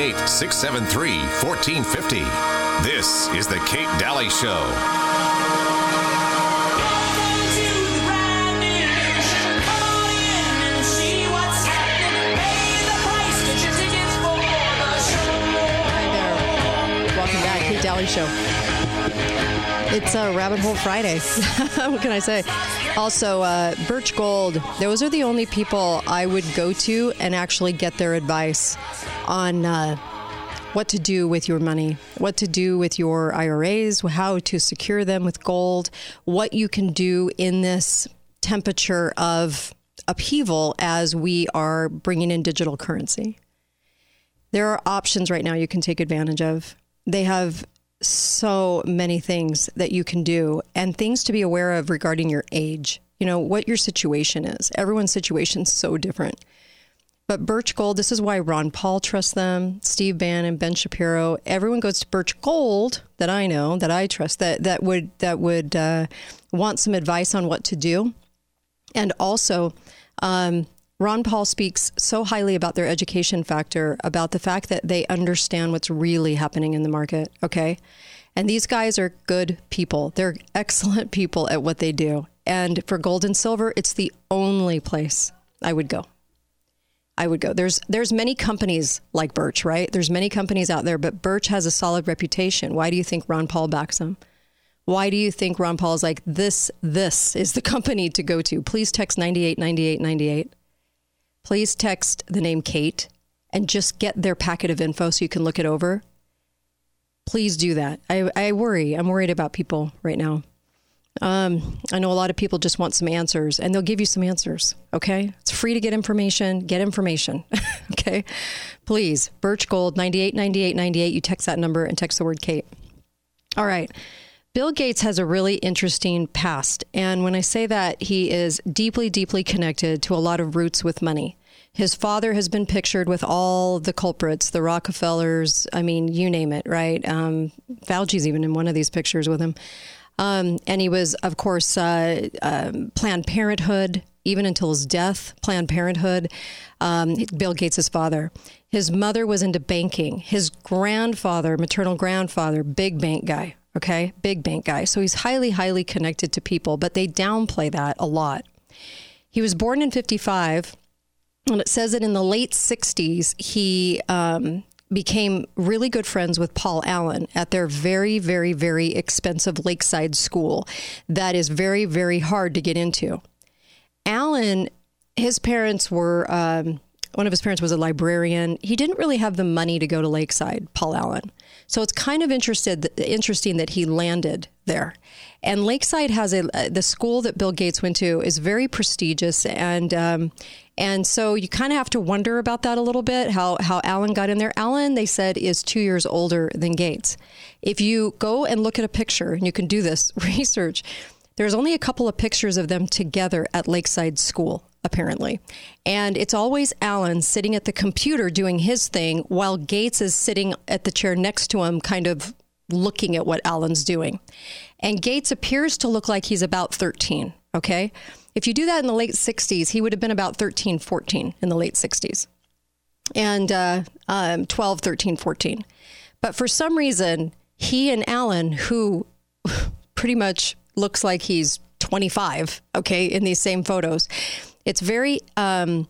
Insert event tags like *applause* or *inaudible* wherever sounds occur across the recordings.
673 1450. This is The Kate Dalley Show. Welcome back, Show. It's a Rabbit Hole Friday. *laughs* what can I say? Also, uh, Birch Gold, those are the only people I would go to and actually get their advice on uh, what to do with your money, what to do with your IRAs, how to secure them with gold, what you can do in this temperature of upheaval as we are bringing in digital currency. There are options right now you can take advantage of. They have so many things that you can do and things to be aware of regarding your age. You know, what your situation is. Everyone's situation is so different. But Birch Gold, this is why Ron Paul trusts them, Steve Bannon, Ben Shapiro. Everyone goes to Birch Gold that I know, that I trust, that that would that would uh, want some advice on what to do, and also. Um, Ron Paul speaks so highly about their education factor, about the fact that they understand what's really happening in the market. Okay. And these guys are good people. They're *laughs* excellent people at what they do. And for gold and silver, it's the only place I would go. I would go. There's there's many companies like Birch, right? There's many companies out there, but Birch has a solid reputation. Why do you think Ron Paul backs them? Why do you think Ron Paul is like this this is the *laughs* company to go to? Please text 989898 please text the name Kate and just get their packet of info so you can look it over. Please do that. I, I worry. I'm worried about people right now. Um, I know a lot of people just want some answers, and they'll give you some answers. Okay, it's free to get information. Get information. *laughs* okay, please. Birch Gold ninety eight ninety eight ninety eight. You text that number and text the word Kate. All right. Bill Gates has a really interesting past. And when I say that, he is deeply, deeply connected to a lot of roots with money. His father has been pictured with all the culprits, the Rockefellers, I mean, you name it, right? Um, Fauci's even in one of these pictures with him. Um, and he was, of course, uh, um, Planned Parenthood, even until his death, Planned Parenthood, um, Bill Gates' father. His mother was into banking. His grandfather, maternal grandfather, big bank guy, okay? Big bank guy. So he's highly, highly connected to people, but they downplay that a lot. He was born in 55, and it says that in the late 60s, he um, became really good friends with Paul Allen at their very, very, very expensive lakeside school that is very, very hard to get into. Allen, his parents were. Um, one of his parents was a librarian. He didn't really have the money to go to Lakeside, Paul Allen. So it's kind of interested, interesting that he landed there. And Lakeside has a the school that Bill Gates went to is very prestigious, and um, and so you kind of have to wonder about that a little bit. How how Allen got in there? Allen, they said, is two years older than Gates. If you go and look at a picture, and you can do this *laughs* research, there's only a couple of pictures of them together at Lakeside School apparently. And it's always Allen sitting at the computer doing his thing while Gates is sitting at the chair next to him, kind of looking at what Allen's doing. And Gates appears to look like he's about 13. Okay. If you do that in the late 60s, he would have been about 13, 14 in the late 60s. And uh, um, 12, 13, 14. But for some reason, he and Allen, who *laughs* pretty much looks like he's 25, okay, in these same photos, it's very um,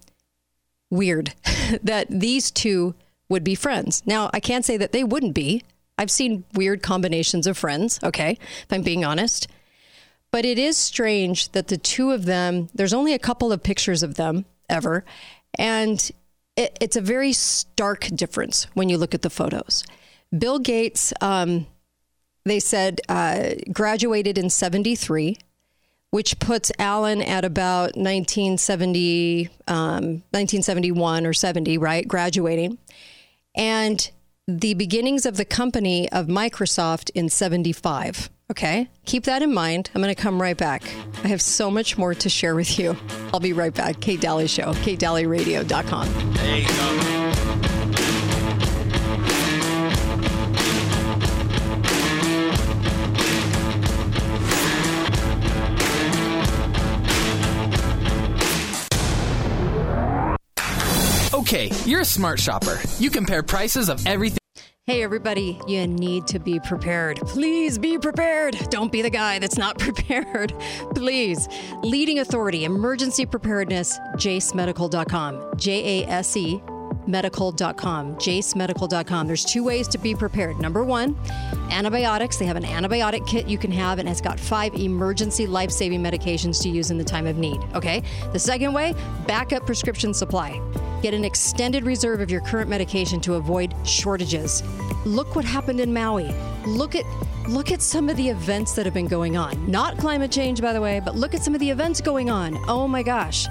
weird *laughs* that these two would be friends. Now, I can't say that they wouldn't be. I've seen weird combinations of friends, okay, if I'm being honest. But it is strange that the two of them, there's only a couple of pictures of them ever. And it, it's a very stark difference when you look at the photos. Bill Gates, um, they said, uh, graduated in 73 which puts Allen at about 1970, um, 1971 or 70, right? Graduating. And the beginnings of the company of Microsoft in 75. Okay, keep that in mind. I'm going to come right back. I have so much more to share with you. I'll be right back. Kate Dalley Show, katedalyradio.com. There you go. Okay, you're You're a smart shopper. You compare prices of everything. Hey, everybody, you need to be prepared. Please be prepared. Don't be the guy that's not *laughs* prepared. Please. Leading authority, emergency preparedness, jasemedical.com. J A S E medical.com, jasemedical.com. There's two ways to be prepared. Number one, antibiotics. They have an antibiotic kit you can have, and it's got five emergency life saving medications to use in the time of need. Okay? The second way, backup prescription supply. Get an extended reserve of your current medication to avoid shortages. Look what happened in Maui. Look at look at some of the events that have been going on. Not climate change by the way, but look at some of the events going on. Oh my gosh.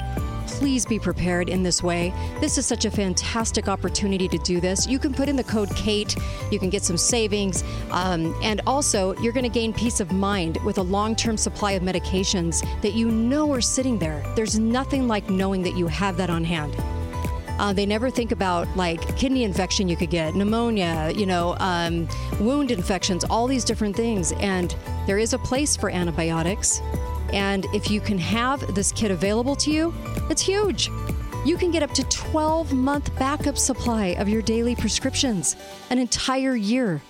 Please be prepared in this way. This is such a fantastic opportunity to do this. You can put in the code KATE, you can get some savings, um, and also you're going to gain peace of mind with a long term supply of medications that you know are sitting there. There's nothing like knowing that you have that on hand. Uh, they never think about like kidney infection you could get, pneumonia, you know, um, wound infections, all these different things. And there is a place for antibiotics. And if you can have this kit available to you, it's huge. You can get up to 12 month backup supply of your daily prescriptions, an entire year.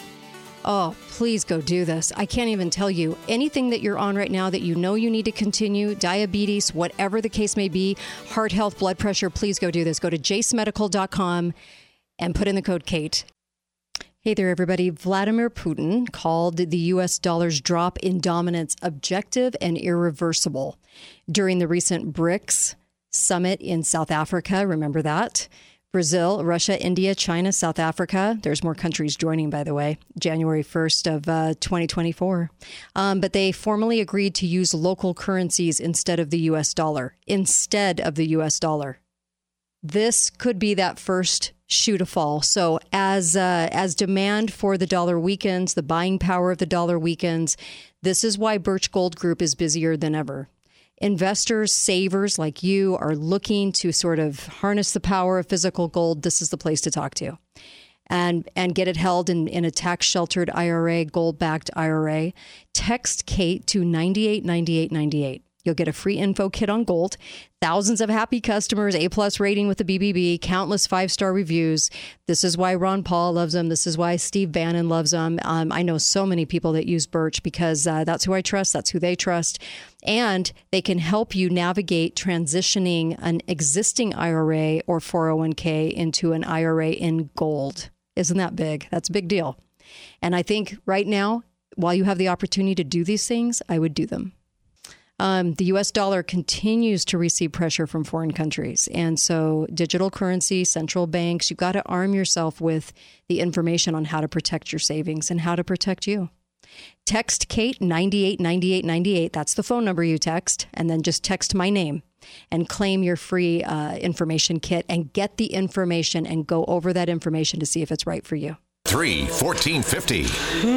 Oh, please go do this. I can't even tell you anything that you're on right now that you know you need to continue, diabetes, whatever the case may be, heart health, blood pressure, please go do this. Go to jasemedical.com and put in the code KATE. Hey there, everybody. Vladimir Putin called the U.S. dollar's drop in dominance objective and irreversible during the recent BRICS summit in South Africa. Remember that? Brazil, Russia, India, China, South Africa. There's more countries joining, by the way, January 1st of uh, 2024. Um, but they formally agreed to use local currencies instead of the U.S. dollar. Instead of the U.S. dollar. This could be that first shoe to fall. So as uh, as demand for the dollar weakens, the buying power of the dollar weakens. This is why Birch Gold Group is busier than ever investors, savers like you are looking to sort of harness the power of physical gold, this is the place to talk to. And, and get it held in, in a tax sheltered IRA, gold backed IRA. Text Kate to 989898. You'll get a free info kit on gold, thousands of happy customers, A plus rating with the BBB, countless five star reviews. This is why Ron Paul loves them. This is why Steve Bannon loves them. Um, I know so many people that use Birch because uh, that's who I trust. That's who they trust. And they can help you navigate transitioning an existing IRA or 401k into an IRA in gold. Isn't that big? That's a big deal. And I think right now, while you have the opportunity to do these things, I would do them. Um, the US dollar continues to receive pressure from foreign countries. And so, digital currency, central banks, you've got to arm yourself with the information on how to protect your savings and how to protect you. Text Kate 989898. That's the phone number you text. And then just text my name and claim your free uh, information kit and get the information and go over that information to see if it's right for you. 3 1450.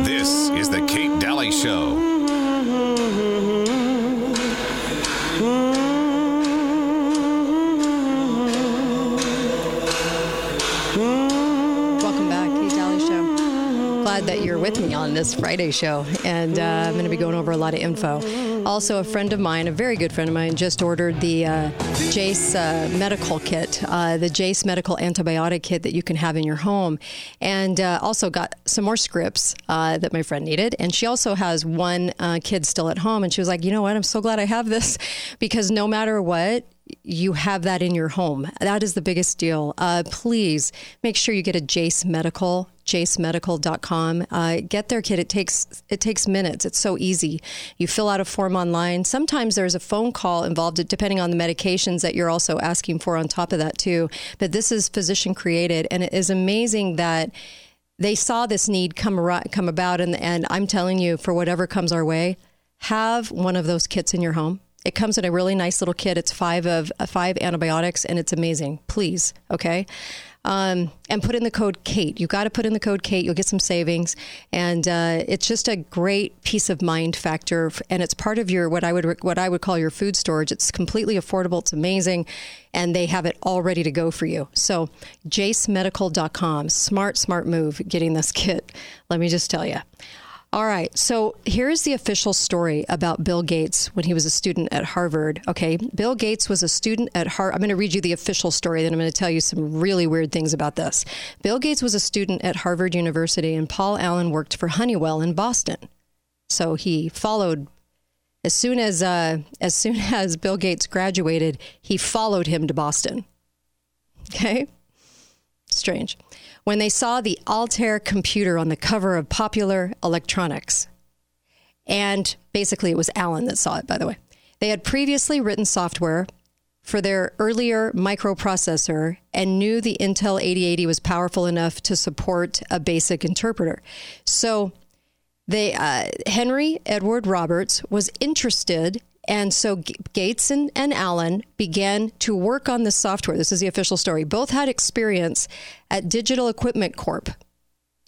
This is the Kate Dalley Show. That you're with me on this Friday show, and uh, I'm going to be going over a lot of info. Also, a friend of mine, a very good friend of mine, just ordered the uh, Jase uh, medical kit, uh, the Jase medical antibiotic kit that you can have in your home, and uh, also got some more scripts uh, that my friend needed. And she also has one kid still at home, and she was like, you know what? I'm so glad I have this *laughs* because no matter what, you have that in your home. That is the biggest deal. Uh, please make sure you get a Jase Medical, jasemedical.com. Uh, get their kit. It takes it takes minutes. It's so easy. You fill out a form online. Sometimes there's a phone call involved, depending on the medications that you're also asking for on top of that too. But this is physician created, and it is amazing that they saw this need come come about, and and I'm telling you, for whatever comes our way, have one of those kits in your home it comes in a really nice little kit. It's five of uh, five antibiotics, and it's amazing. Please, okay. Um, and put in the code Kate. You got to put in the code Kate. You'll get some savings, and uh, it's just a great peace of mind factor. And it's part of your what I would what I would call your food storage. It's completely affordable. It's amazing, and they have it all ready to go for you. So, jasemedical.com. Smart, smart move getting this kit. Let me just tell you. All right. So here's the official story about Bill Gates when he was a student at Harvard. Okay. Bill Gates was a student at Harvard. I'm going to read you the official story, then I'm going to tell you some really weird things about this. Bill Gates was a student at Harvard University, and Paul Allen worked for Honeywell in Boston. So he followed. As soon as uh, as soon *laughs* as Bill Gates graduated, he followed him to Boston. Okay, strange when they saw the Altair computer on the cover of Popular Electronics. And basically, it was Allen that saw it, by the way. They had previously written software for their earlier microprocessor and knew the Intel 8080 was powerful enough to support a basic interpreter. So, they uh, Henry Edward Roberts was interested and so G- Gates and, and Allen began to work on the software. This is the official story. Both had experience at Digital Equipment Corp.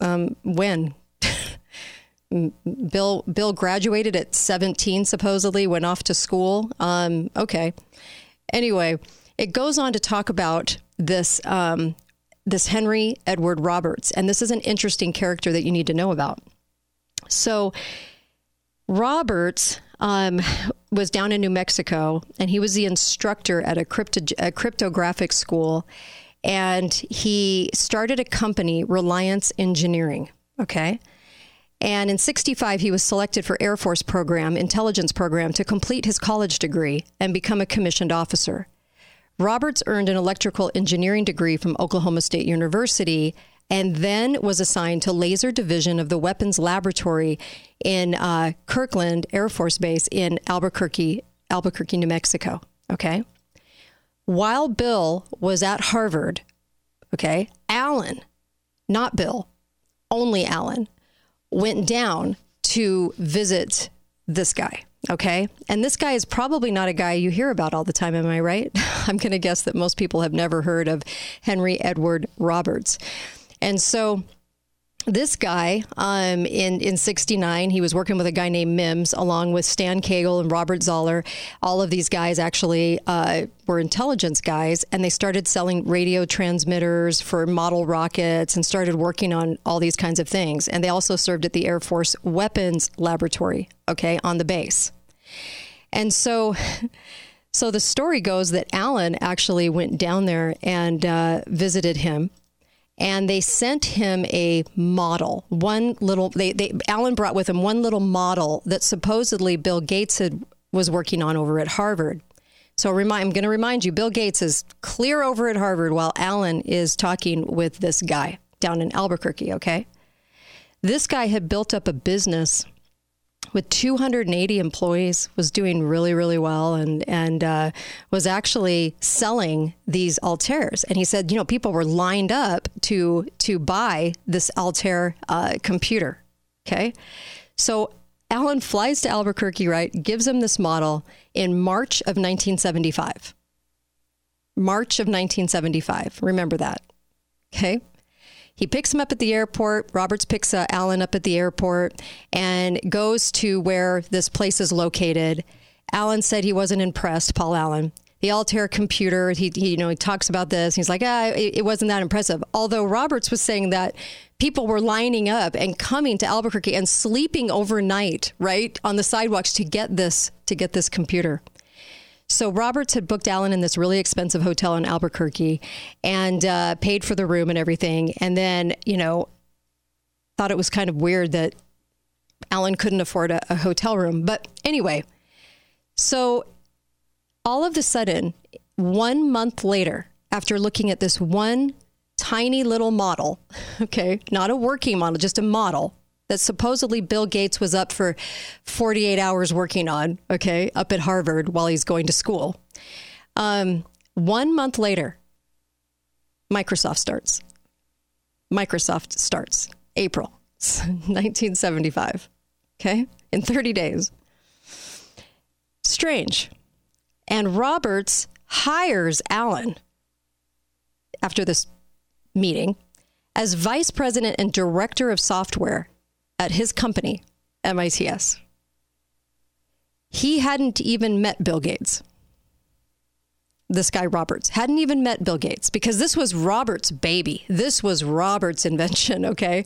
Um, when? *laughs* Bill Bill graduated at 17 supposedly went off to school. Um, okay. Anyway, it goes on to talk about this um, this Henry Edward Roberts and this is an interesting character that you need to know about. So Roberts um, *sighs* was down in New Mexico, and he was the instructor at a, crypto, a cryptographic school, and he started a company, Reliance Engineering. Okay. And in 65, he was selected for Air Force program, intelligence program, to complete his college degree and become a commissioned officer. Roberts earned an electrical engineering degree from Oklahoma State University and then was assigned to Laser Division of the Weapons Laboratory in uh, Kirtland Air Force Base in Albuquerque, Albuquerque, New Mexico. Okay. While Bill was at Harvard, okay, Allen, not Bill, only Allen, went down to visit this guy. Okay. And this guy is probably not a guy you hear about all the time. Am I right? *laughs* I'm going to guess that most people have never heard of Henry Edward Roberts. And so this guy um, in in 69 he was working with a guy named mims along with stan Cagle and robert Zaller. All of these guys actually uh, were intelligence guys and they started selling radio transmitters for model rockets and started working on all these kinds of things. And they also served at the air force weapons laboratory okay on the base. And so *laughs* so the story goes that Allen actually went down there and uh, visited him and they sent him a model. One little they, they Allen brought with him one little model that supposedly Bill Gates had was working on over at Harvard. So remind, I'm going to remind you, Bill Gates is clear over at Harvard while Allen is talking with this guy down in Albuquerque. Okay, this guy had built up a business with 280 employees, was doing really, really well, and and uh, was actually selling these Altairs. And he said, you know, people were lined up to to buy this Altair uh, computer. Okay, so Allen flies to Albuquerque, right? Gives him this model in March of 1975. March of 1975. Remember that. Okay. He picks him up at the airport. Roberts picks uh, Allen up at the airport and goes to where this place is located. Allen said he wasn't impressed, Paul Allen. The Altair computer, he, he you know, he talks about this. He's like, ah, it, it wasn't that impressive. Although Roberts was saying that people were lining up and coming to Albuquerque and sleeping overnight, right, on the sidewalks to get this to get this computer. So Roberts had booked Allen in this really expensive hotel in Albuquerque and uh, paid for the room and everything. And then, you know, thought it was kind of weird that Allen couldn't afford a, a hotel room. But anyway, so all of a sudden, one month later, after looking at this one tiny little model, *laughs* okay, not a working model, just a model, that supposedly Bill Gates was up for 48 hours working on, okay, up at Harvard while he's going to school. Um, one month later, Microsoft starts. Microsoft starts April *laughs* 1975, okay, in 30 days. Strange. And Roberts hires Allen after this meeting as vice president and director of software at his company, MITS. He hadn't even met Bill Gates. This guy, Roberts, hadn't even met Bill Gates because this was Roberts' baby. This was Roberts' invention, *laughs* okay?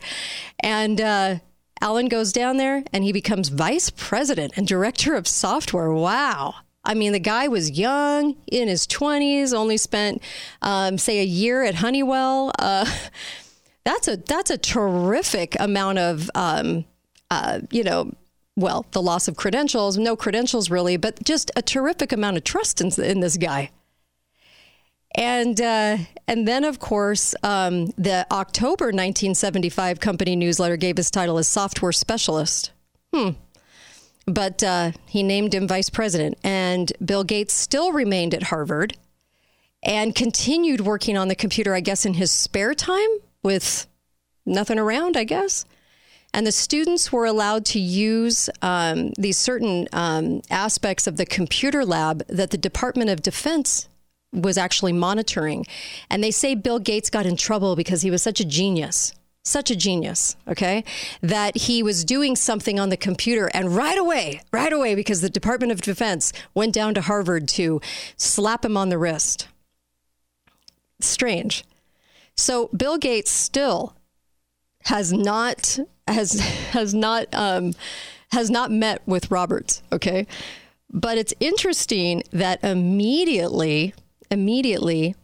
And uh, Allen goes down there and he becomes vice president and director of software. Wow. I mean, the guy was young, in his 20s, only spent, um, say, a year at Honeywell. Uh, *laughs* that's a that's a terrific amount of, um, uh, you know, well, the loss of credentials, no credentials really, but just a terrific amount of trust in, in this guy. And uh, and then, of course, um, the October 1975 company newsletter gave his title as software specialist. Hmm. But uh, he named him vice president, and Bill Gates still remained at Harvard and continued working on the computer, I guess, in his spare time with nothing around, I guess. And the students were allowed to use um, these certain um, aspects of the computer lab that the Department of Defense was actually monitoring. And they say Bill Gates got in trouble because he was such a genius. Such a genius, okay? That he was doing something on the computer and right away, right away, because the Department of Defense went down to Harvard to slap him on the wrist. Strange. So Bill Gates still has not has has not um, has not met with Roberts. Okay, but it's interesting that immediately immediately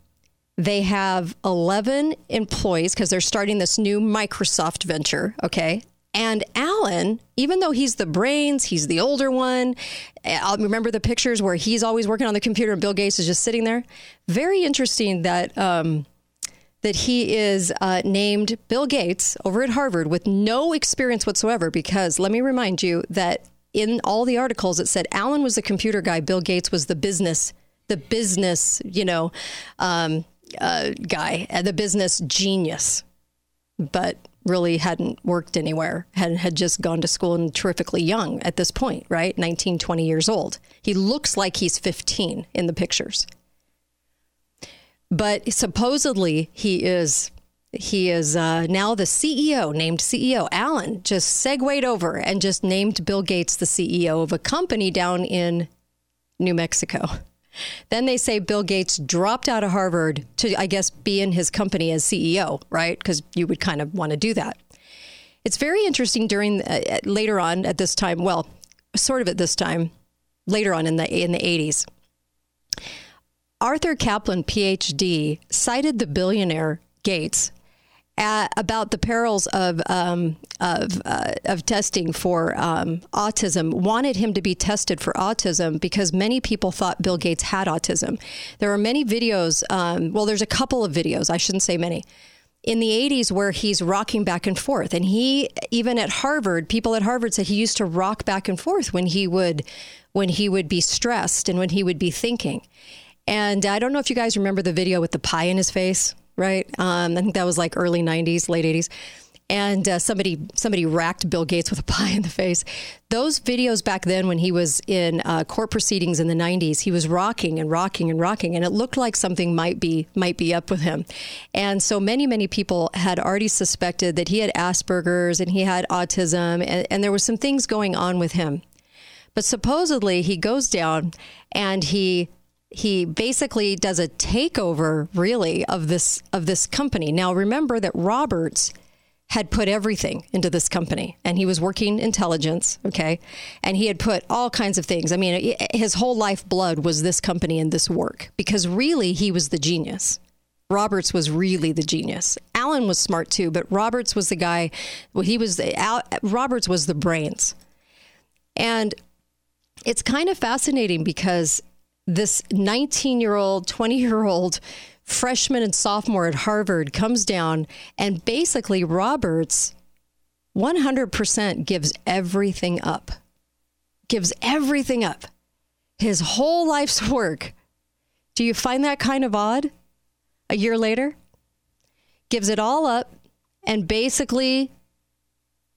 they have 11 employees because they're starting this new Microsoft venture. Okay. And Allen, even though he's the brains, he's the older one. I'll remember the pictures where he's always working on the computer and Bill Gates is just sitting there. Very interesting that um, that he is uh, named Bill Gates over at Harvard with no experience whatsoever. Because let me remind you that in all the articles it said Allen was the computer guy, Bill Gates was the business the business, you know, um, uh, guy, uh, the business genius, but really hadn't worked anywhere, had, had just gone to school and terrifically young at this point, right? 19, 20 years old. He looks like he's 15 in the pictures. But supposedly he is he is uh, now the CEO, named CEO. Allen just segued over and just named Bill Gates the CEO of a company down in New Mexico. Then they say Bill Gates dropped out of Harvard to, I guess, be in his company as CEO, right? Because you would kind of want to do that. It's very interesting during uh, later on at this time. Well, sort of at this time, later on in the in the 80s. Arthur Caplan, PhD, cited the billionaire Gates at, about the perils of um, of, uh, of testing for um, autism. Wanted him to be tested for autism because many people thought Bill Gates had autism. There are many videos. Um, well, there's a couple of videos. I shouldn't say many. In the 80s, where he's rocking back and forth. And he, even at Harvard, people at Harvard said he used to rock back and forth when he would, when he would be stressed and when he would be thinking. And I don't know if you guys remember the video with the pie in his face right? Um, I think that was like early '90s, late '80s. And uh, somebody somebody racked Bill Gates with a *laughs* pie in the face. Those videos back then, when he was in uh, court proceedings in the '90s, he was rocking and rocking and rocking, and it looked like something might be might be up with him. And so many many people had already suspected that he had Asperger's and he had autism, and, and there was some things going on with him. But supposedly he goes down and he he basically does a takeover really of this of this company. Now remember that Roberts had put everything into this company and he was working intelligence, okay? And he had put all kinds of things. I mean, his whole life blood was this company and this work because really he was the genius. Roberts was really the genius. Allen was smart too, but Roberts was the guy. Well, he was the, Al, Roberts was the brains, and it's kind of fascinating because this 19 year old, 20 year old freshman and sophomore at Harvard comes down and basically Roberts 100% gives everything up. Gives everything up. His whole life's work. Do you find that kind of odd? A year later? Gives it all up and basically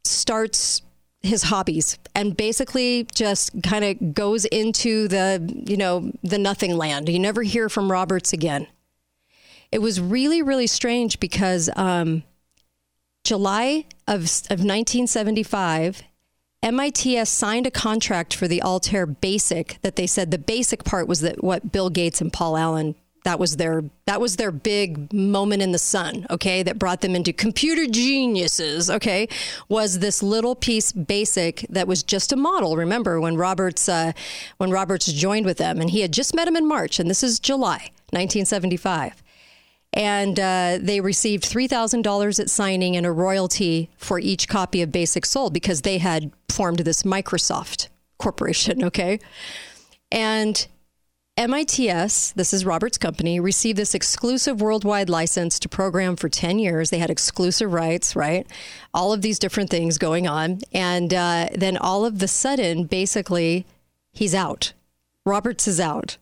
starts his hobbies and basically just kind of goes into the, you know, the nothing land. You never hear from Roberts again. It was really, really strange because um, July of, of 1975, MITS signed a contract for the Altair Basic that they said the basic part was that what Bill Gates and Paul Allen That was their that was their big moment in the sun, okay, that brought them into computer geniuses, okay? Was this little piece basic that was just a model. Remember when Roberts uh, when Roberts joined with them and he had just met him in March and this is July 1975 and uh, they received $3,000 at signing and a royalty for each copy of Basic sold because they had formed this Microsoft corporation, okay? And MITS, this is Robert's company, received this exclusive worldwide license to program for 10 years. They had exclusive rights, right? All of these different things going on. And uh, then all of the sudden, basically, he's out. Roberts is out,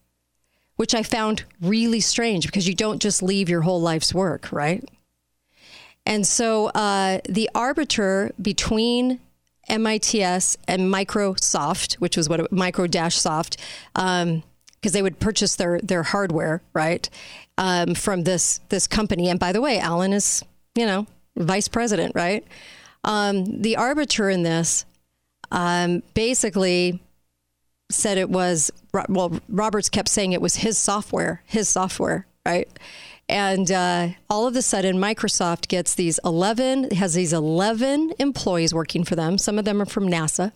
which I found really strange because you don't just leave your whole life's work, right? And so uh, the arbiter between MITS and Microsoft, which was what it, Micro Dash Soft, um, because they would purchase their their hardware right um, from this this company. And by the way, Allen is you know vice president, right? Um, the arbiter in this um, basically said it was well. Roberts kept saying it was his software, his software, right? And uh, all of a sudden, Microsoft gets these 11, has these 11 employees working for them. Some of them are from NASA.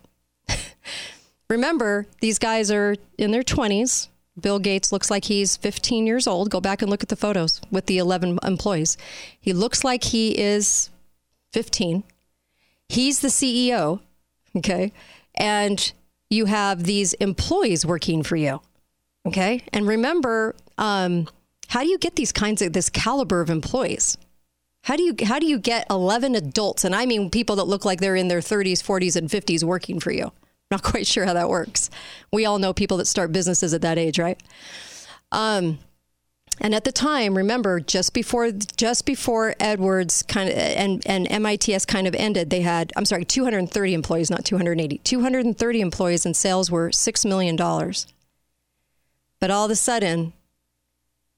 *laughs* Remember, these guys are in their 20s, Bill Gates looks like he's 15 years old. Go back and look at the photos with the 11 employees. He looks like he is 15. He's the CEO. Okay. And you have these employees working for you. Okay. And remember, um, how do you get these kinds of this caliber of employees? How do you how do you get 11 adults and I mean people that look like they're in their 30s, 40s and 50s working for you? Not *laughs* quite sure how that works. We all know people that start businesses at that age, right? Um, and at the time, remember, just before just before Edwards kind of and and MITS kind of ended, they had I'm sorry, 230 employees, not 280. 230 employees, and sales were six million dollars. But all of a sudden,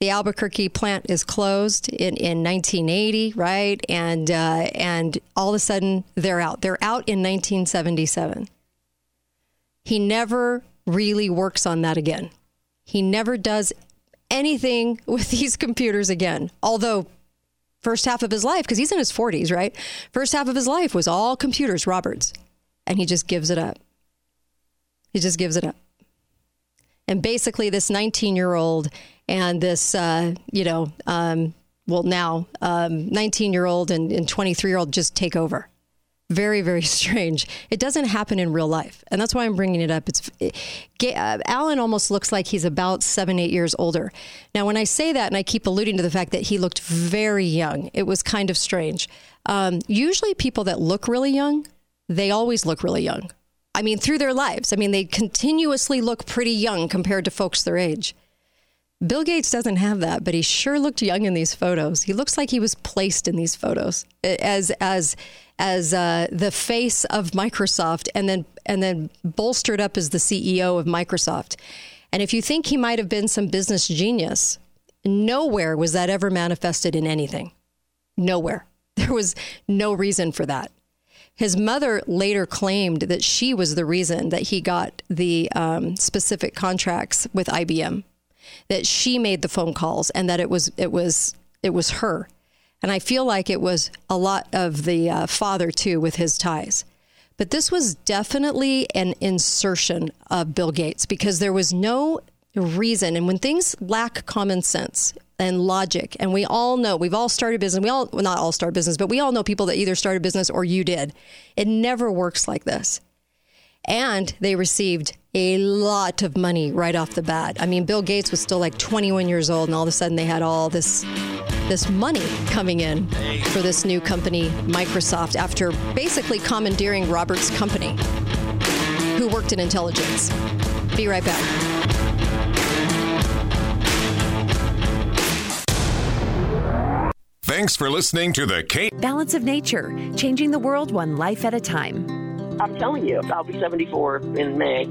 the Albuquerque plant is closed in, in 1980, right? And uh, and all of a sudden, they're out. They're out in 1977. He never really works on that again. He never does anything *laughs* with these computers again. Although, first half of his life, because he's in his 40s, right? First half of his life was all computers, Roberts. And he just gives it up. He just gives it up. And basically, this 19 year old and this, uh, you know, um, well, now 19 um, year old and 23 year old just take over very very *laughs* strange. It doesn't happen in real life. And that's why i'm bringing it up. It's it, uh, alan almost looks like he's about seven eight years older. Now when i say that and i keep alluding to the fact that he looked very young it was kind of strange. Um, usually people that look really young they always look really young. I mean through their lives. I mean they continuously look pretty young compared to folks their age. Bill Gates doesn't have that, but he sure looked young in these photos. He looks like he was placed in these photos as as as uh, the face of Microsoft, and then and then bolstered up as the CEO of Microsoft. And if you think he might have been some business genius, nowhere was that ever manifested in anything. Nowhere. *laughs* There was no reason for that. His mother later claimed that she was the reason that he got the um, specific contracts with IBM that she made the phone calls and that it was it was it was her. And I feel like it was a lot of the uh, father too with his ties. But this was definitely an insertion of Bill Gates because there was no reason. And when things lack common sense and logic, and we all know, we've all started business, we all, well, not all start business, but we all know people that either started business or you did. It never works like this. And they received a lot of money right off the bat. I mean, Bill Gates was still like 21 years old, and all of a sudden they had all this this money coming in for this new company, Microsoft, after basically commandeering Robert's company, who worked in intelligence. Be right back. Thanks for listening to the Kate Balance of Nature, changing the world one life at a time. I'm telling you, I'll be 74 in May,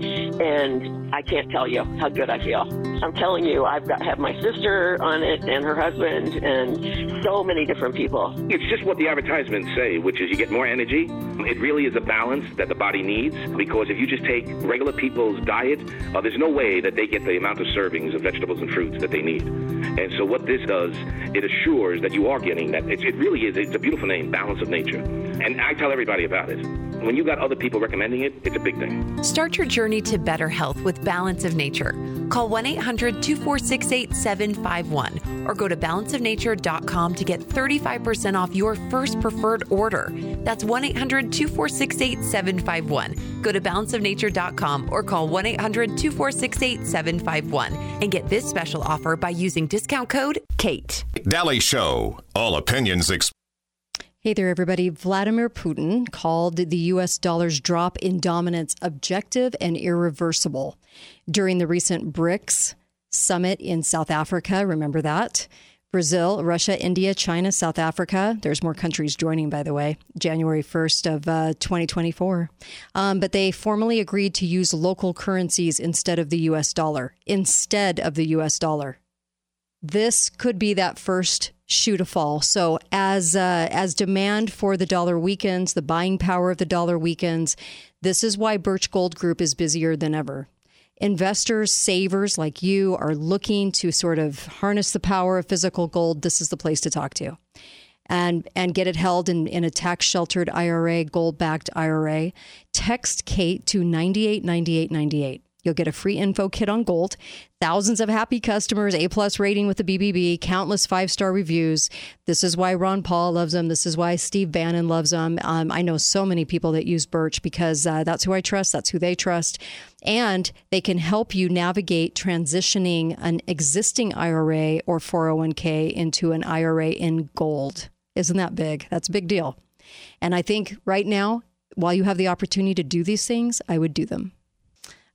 and I can't tell you how good I feel. I'm telling you, I've got have my sister on it and her husband and so many different people. It's just what the advertisements say, which is you get more energy. It really is a balance that the body needs because if you just take regular people's diet, uh, there's no way that they get the amount of servings of vegetables and fruits that they need. And so what this does, it assures that you are getting that. It, it really is. It's a beautiful name, balance of nature. And I tell everybody about it. When you got other people recommending it, it's a big thing. Start your journey to better health with Balance of Nature. Call 1 800 246 8751 or go to balanceofnature.com to get 35% off your first preferred order. That's 1 800 246 8751. Go to balanceofnature.com or call 1 800 246 8751 and get this special offer by using discount code KATE. Dalley Show. All opinions expressed. Hey there, everybody. Vladimir Putin called the U.S. dollar's drop in dominance objective and irreversible during the recent BRICS summit in South Africa. Remember that? Brazil, Russia, India, China, South Africa. There's more countries joining, by the way, January 1st of uh, 2024. Um, but they formally agreed to use local currencies instead of the U.S. dollar, instead of the U.S. dollar. This could be that first shoe to fall. So as uh, as demand for the dollar weakens, the buying power of the dollar weakens. This is why Birch Gold Group is busier than ever. Investors, savers like you are looking to sort of harness the power of physical gold. This is the place to talk to. And, and get it held in, in a tax sheltered IRA, gold backed IRA. Text Kate to 989898. You'll get a free info kit on gold, thousands of happy customers, A plus rating with the BBB, countless five star reviews. This is why Ron Paul loves them. This is why Steve Bannon loves them. Um, I know so many people that use Birch because uh, that's who I trust. That's who they trust. And they can help you navigate transitioning an existing IRA or 401k into an IRA in gold. Isn't that big? That's a big deal. And I think right now, while you have the opportunity to do these things, I would do them.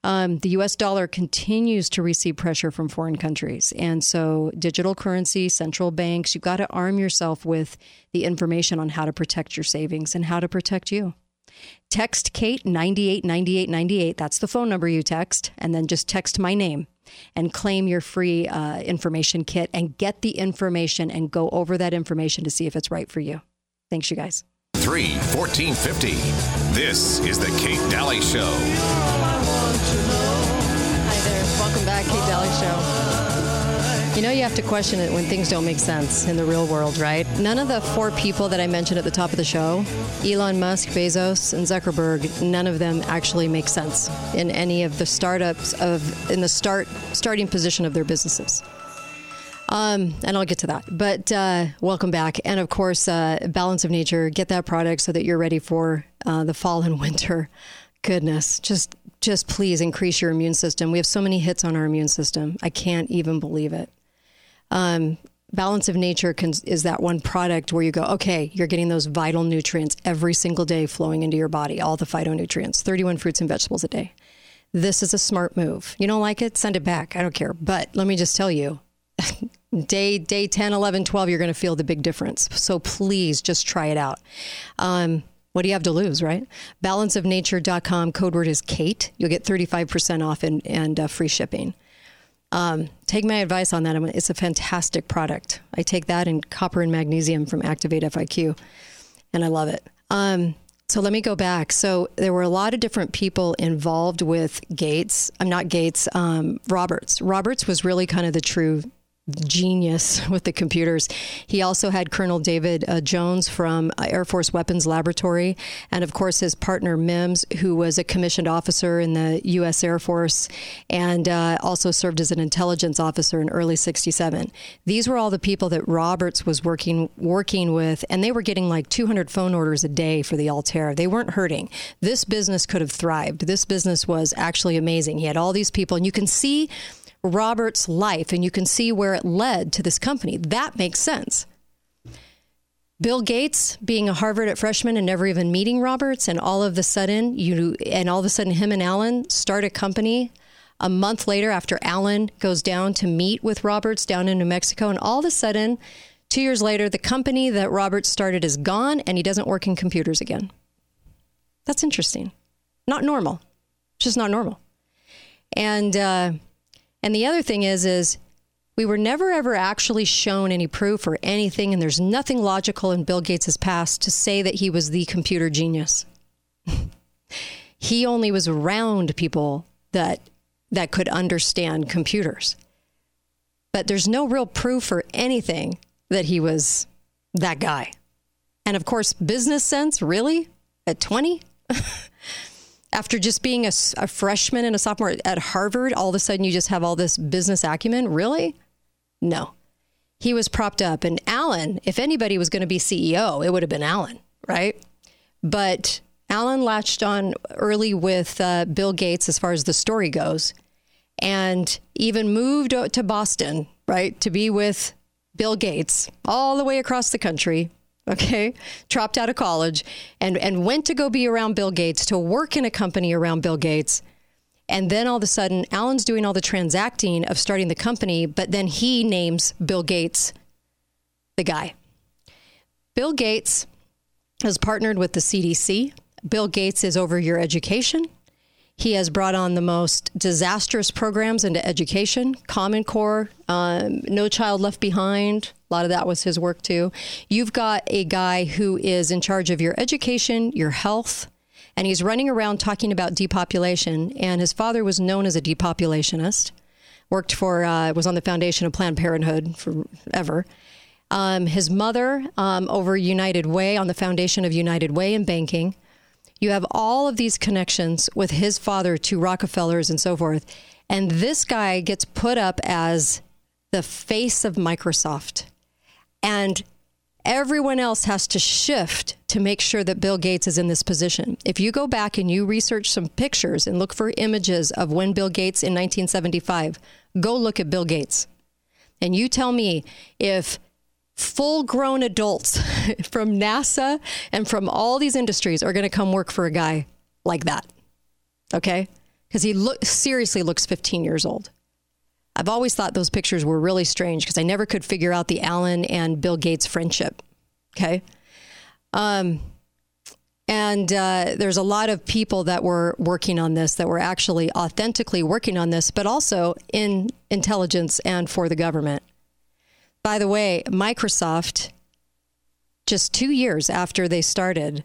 Um, the US dollar continues to receive pressure from foreign countries. And so, digital currency, central banks, you've got to arm yourself with the information on how to protect your savings and how to protect you. Text Kate 989898. That's the phone number you text. And then just text my name and claim your free uh, information kit and get the information and go over that information to see if it's right for you. Thanks, you guys. 3 1450. This is the Kate Dalley Show. Show. You know, you have to question it when things don't make sense in the real world, right? None of the four people that I mentioned at the top of the show Elon Musk, Bezos, and Zuckerberg none of them actually make sense in any of the startups of in the start starting position of their businesses. Um, and I'll get to that. But uh, welcome back. And of course, uh, Balance of Nature, get that product so that you're ready for uh, the fall and *laughs* winter. Goodness, just just please increase your immune system. We have so many hits on our immune system. I can't even believe it. Um, Balance of Nature can, is that one product where you go, okay, you're getting those vital nutrients every single day flowing into your body, all the phytonutrients, 31 fruits and vegetables a day. This is a smart move. You don't like it? Send it back. I don't care. But let me just tell you, *laughs* day day 10 11 12 you're going to feel the big difference so please just try it out um, what do you have to lose right balanceofnature.com code word is kate you'll get 35% off and, and uh, free shipping um, take my advice on that it's a fantastic product i take that and copper and magnesium from activate fiq and i love it um, so let me go back. So there were a lot of different people involved with Gates. I'm not Gates. Um, Roberts. Roberts was really kind of the true genius *laughs* with the computers. He also had Colonel David uh, Jones from uh, Air Force Weapons Laboratory, and of course his partner Mims, who was a commissioned officer in the U.S. Air Force and uh, also served as an intelligence officer in early '67. These were all the people that Roberts was working working with, and they were getting like 200 phone orders a day for the Altair. They weren't hurting. This business could have thrived. This business was actually amazing. He had all these people, and you can see Robert's life and you can see where it led to this company. That makes sense. Bill Gates being a Harvard at freshman and never even meeting Roberts, and all of a sudden you and all of a sudden him and Allen start a company a month later after Allen goes down to meet with Roberts down in New Mexico, and all of a sudden, two years later, the company that Roberts started is gone and he doesn't work in computers again. That's interesting. Not normal. Just not normal. And uh, and the other thing is, is we were never ever actually shown any proof or anything, and there's nothing logical in Bill Gates' past to say that he was the computer genius. *laughs* he only was around people that that could understand computers. but there's no real proof or anything that he was that guy. And of course, business sense, really? At 20? *laughs* After just being a, a, freshman and a sophomore at Harvard, all of a sudden you just have all this business acumen? Really? No. He was propped up. And Allen, if anybody was going to be CEO, it would have been Allen, right? But Allen latched on early with uh, Bill Gates as far as the story goes and even moved to Boston, right, to be with Bill Gates all the way across the country. Okay, dropped out of college and, and went to go be around Bill Gates to work in a company around Bill Gates. And then all of a sudden, Allen's doing all the transacting of starting the company, but then he names Bill Gates the guy. Bill Gates has partnered with the CDC. Bill Gates is over your education. He has brought on the most disastrous programs into education, Common Core, um, No Child Left Behind. A lot of that was his work too. You've got a guy who is in charge of your education, your health, and he's running around talking about depopulation. And his father was known as a depopulationist, worked for, uh, was on the foundation of Planned Parenthood forever. Um, his mother um, over United Way, on the foundation of United Way in banking. You have all of these connections with his father to Rockefellers and so forth. And this guy gets put up as the face of Microsoft. And everyone else has to shift to make sure that Bill Gates is in this position. If you go back and you research some pictures and look for images of when Bill Gates in 1975, go look at Bill Gates. And you tell me if full grown adults *laughs* from NASA and from all these industries are going to come work for a guy like that. Okay? Because he look, seriously looks 15 years old. I've always thought those pictures were really strange because I never could figure out the Allen and Bill Gates friendship. Okay. Um, and uh, there's a lot of people that were working on this that were actually authentically working on this, but also in intelligence and for the government. By the way, Microsoft, just two years after they started,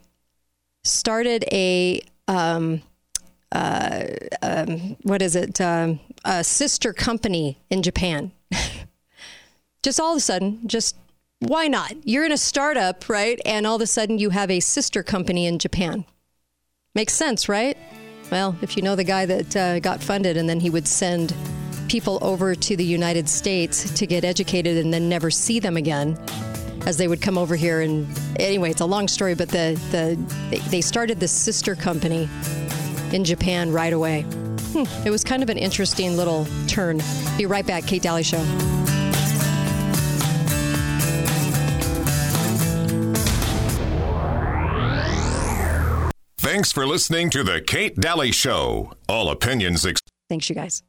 started a um, uh, um, what is it? Um, a sister company in Japan. *laughs* just all of a sudden, just why not? You're in a startup, right? And all of a sudden, you have a sister company in Japan. Makes sense, right? Well, if you know the guy that uh, got funded and then he would send people over to the United States to get educated and then never see them again as they would come over here and anyway it's a long story but the, the they started the sister company in Japan right away hmm, it was kind of an interesting little turn be right back Kate Dalley show Thanks for listening to the Kate Dalley Show. All opinions. Ex- Thanks, you guys.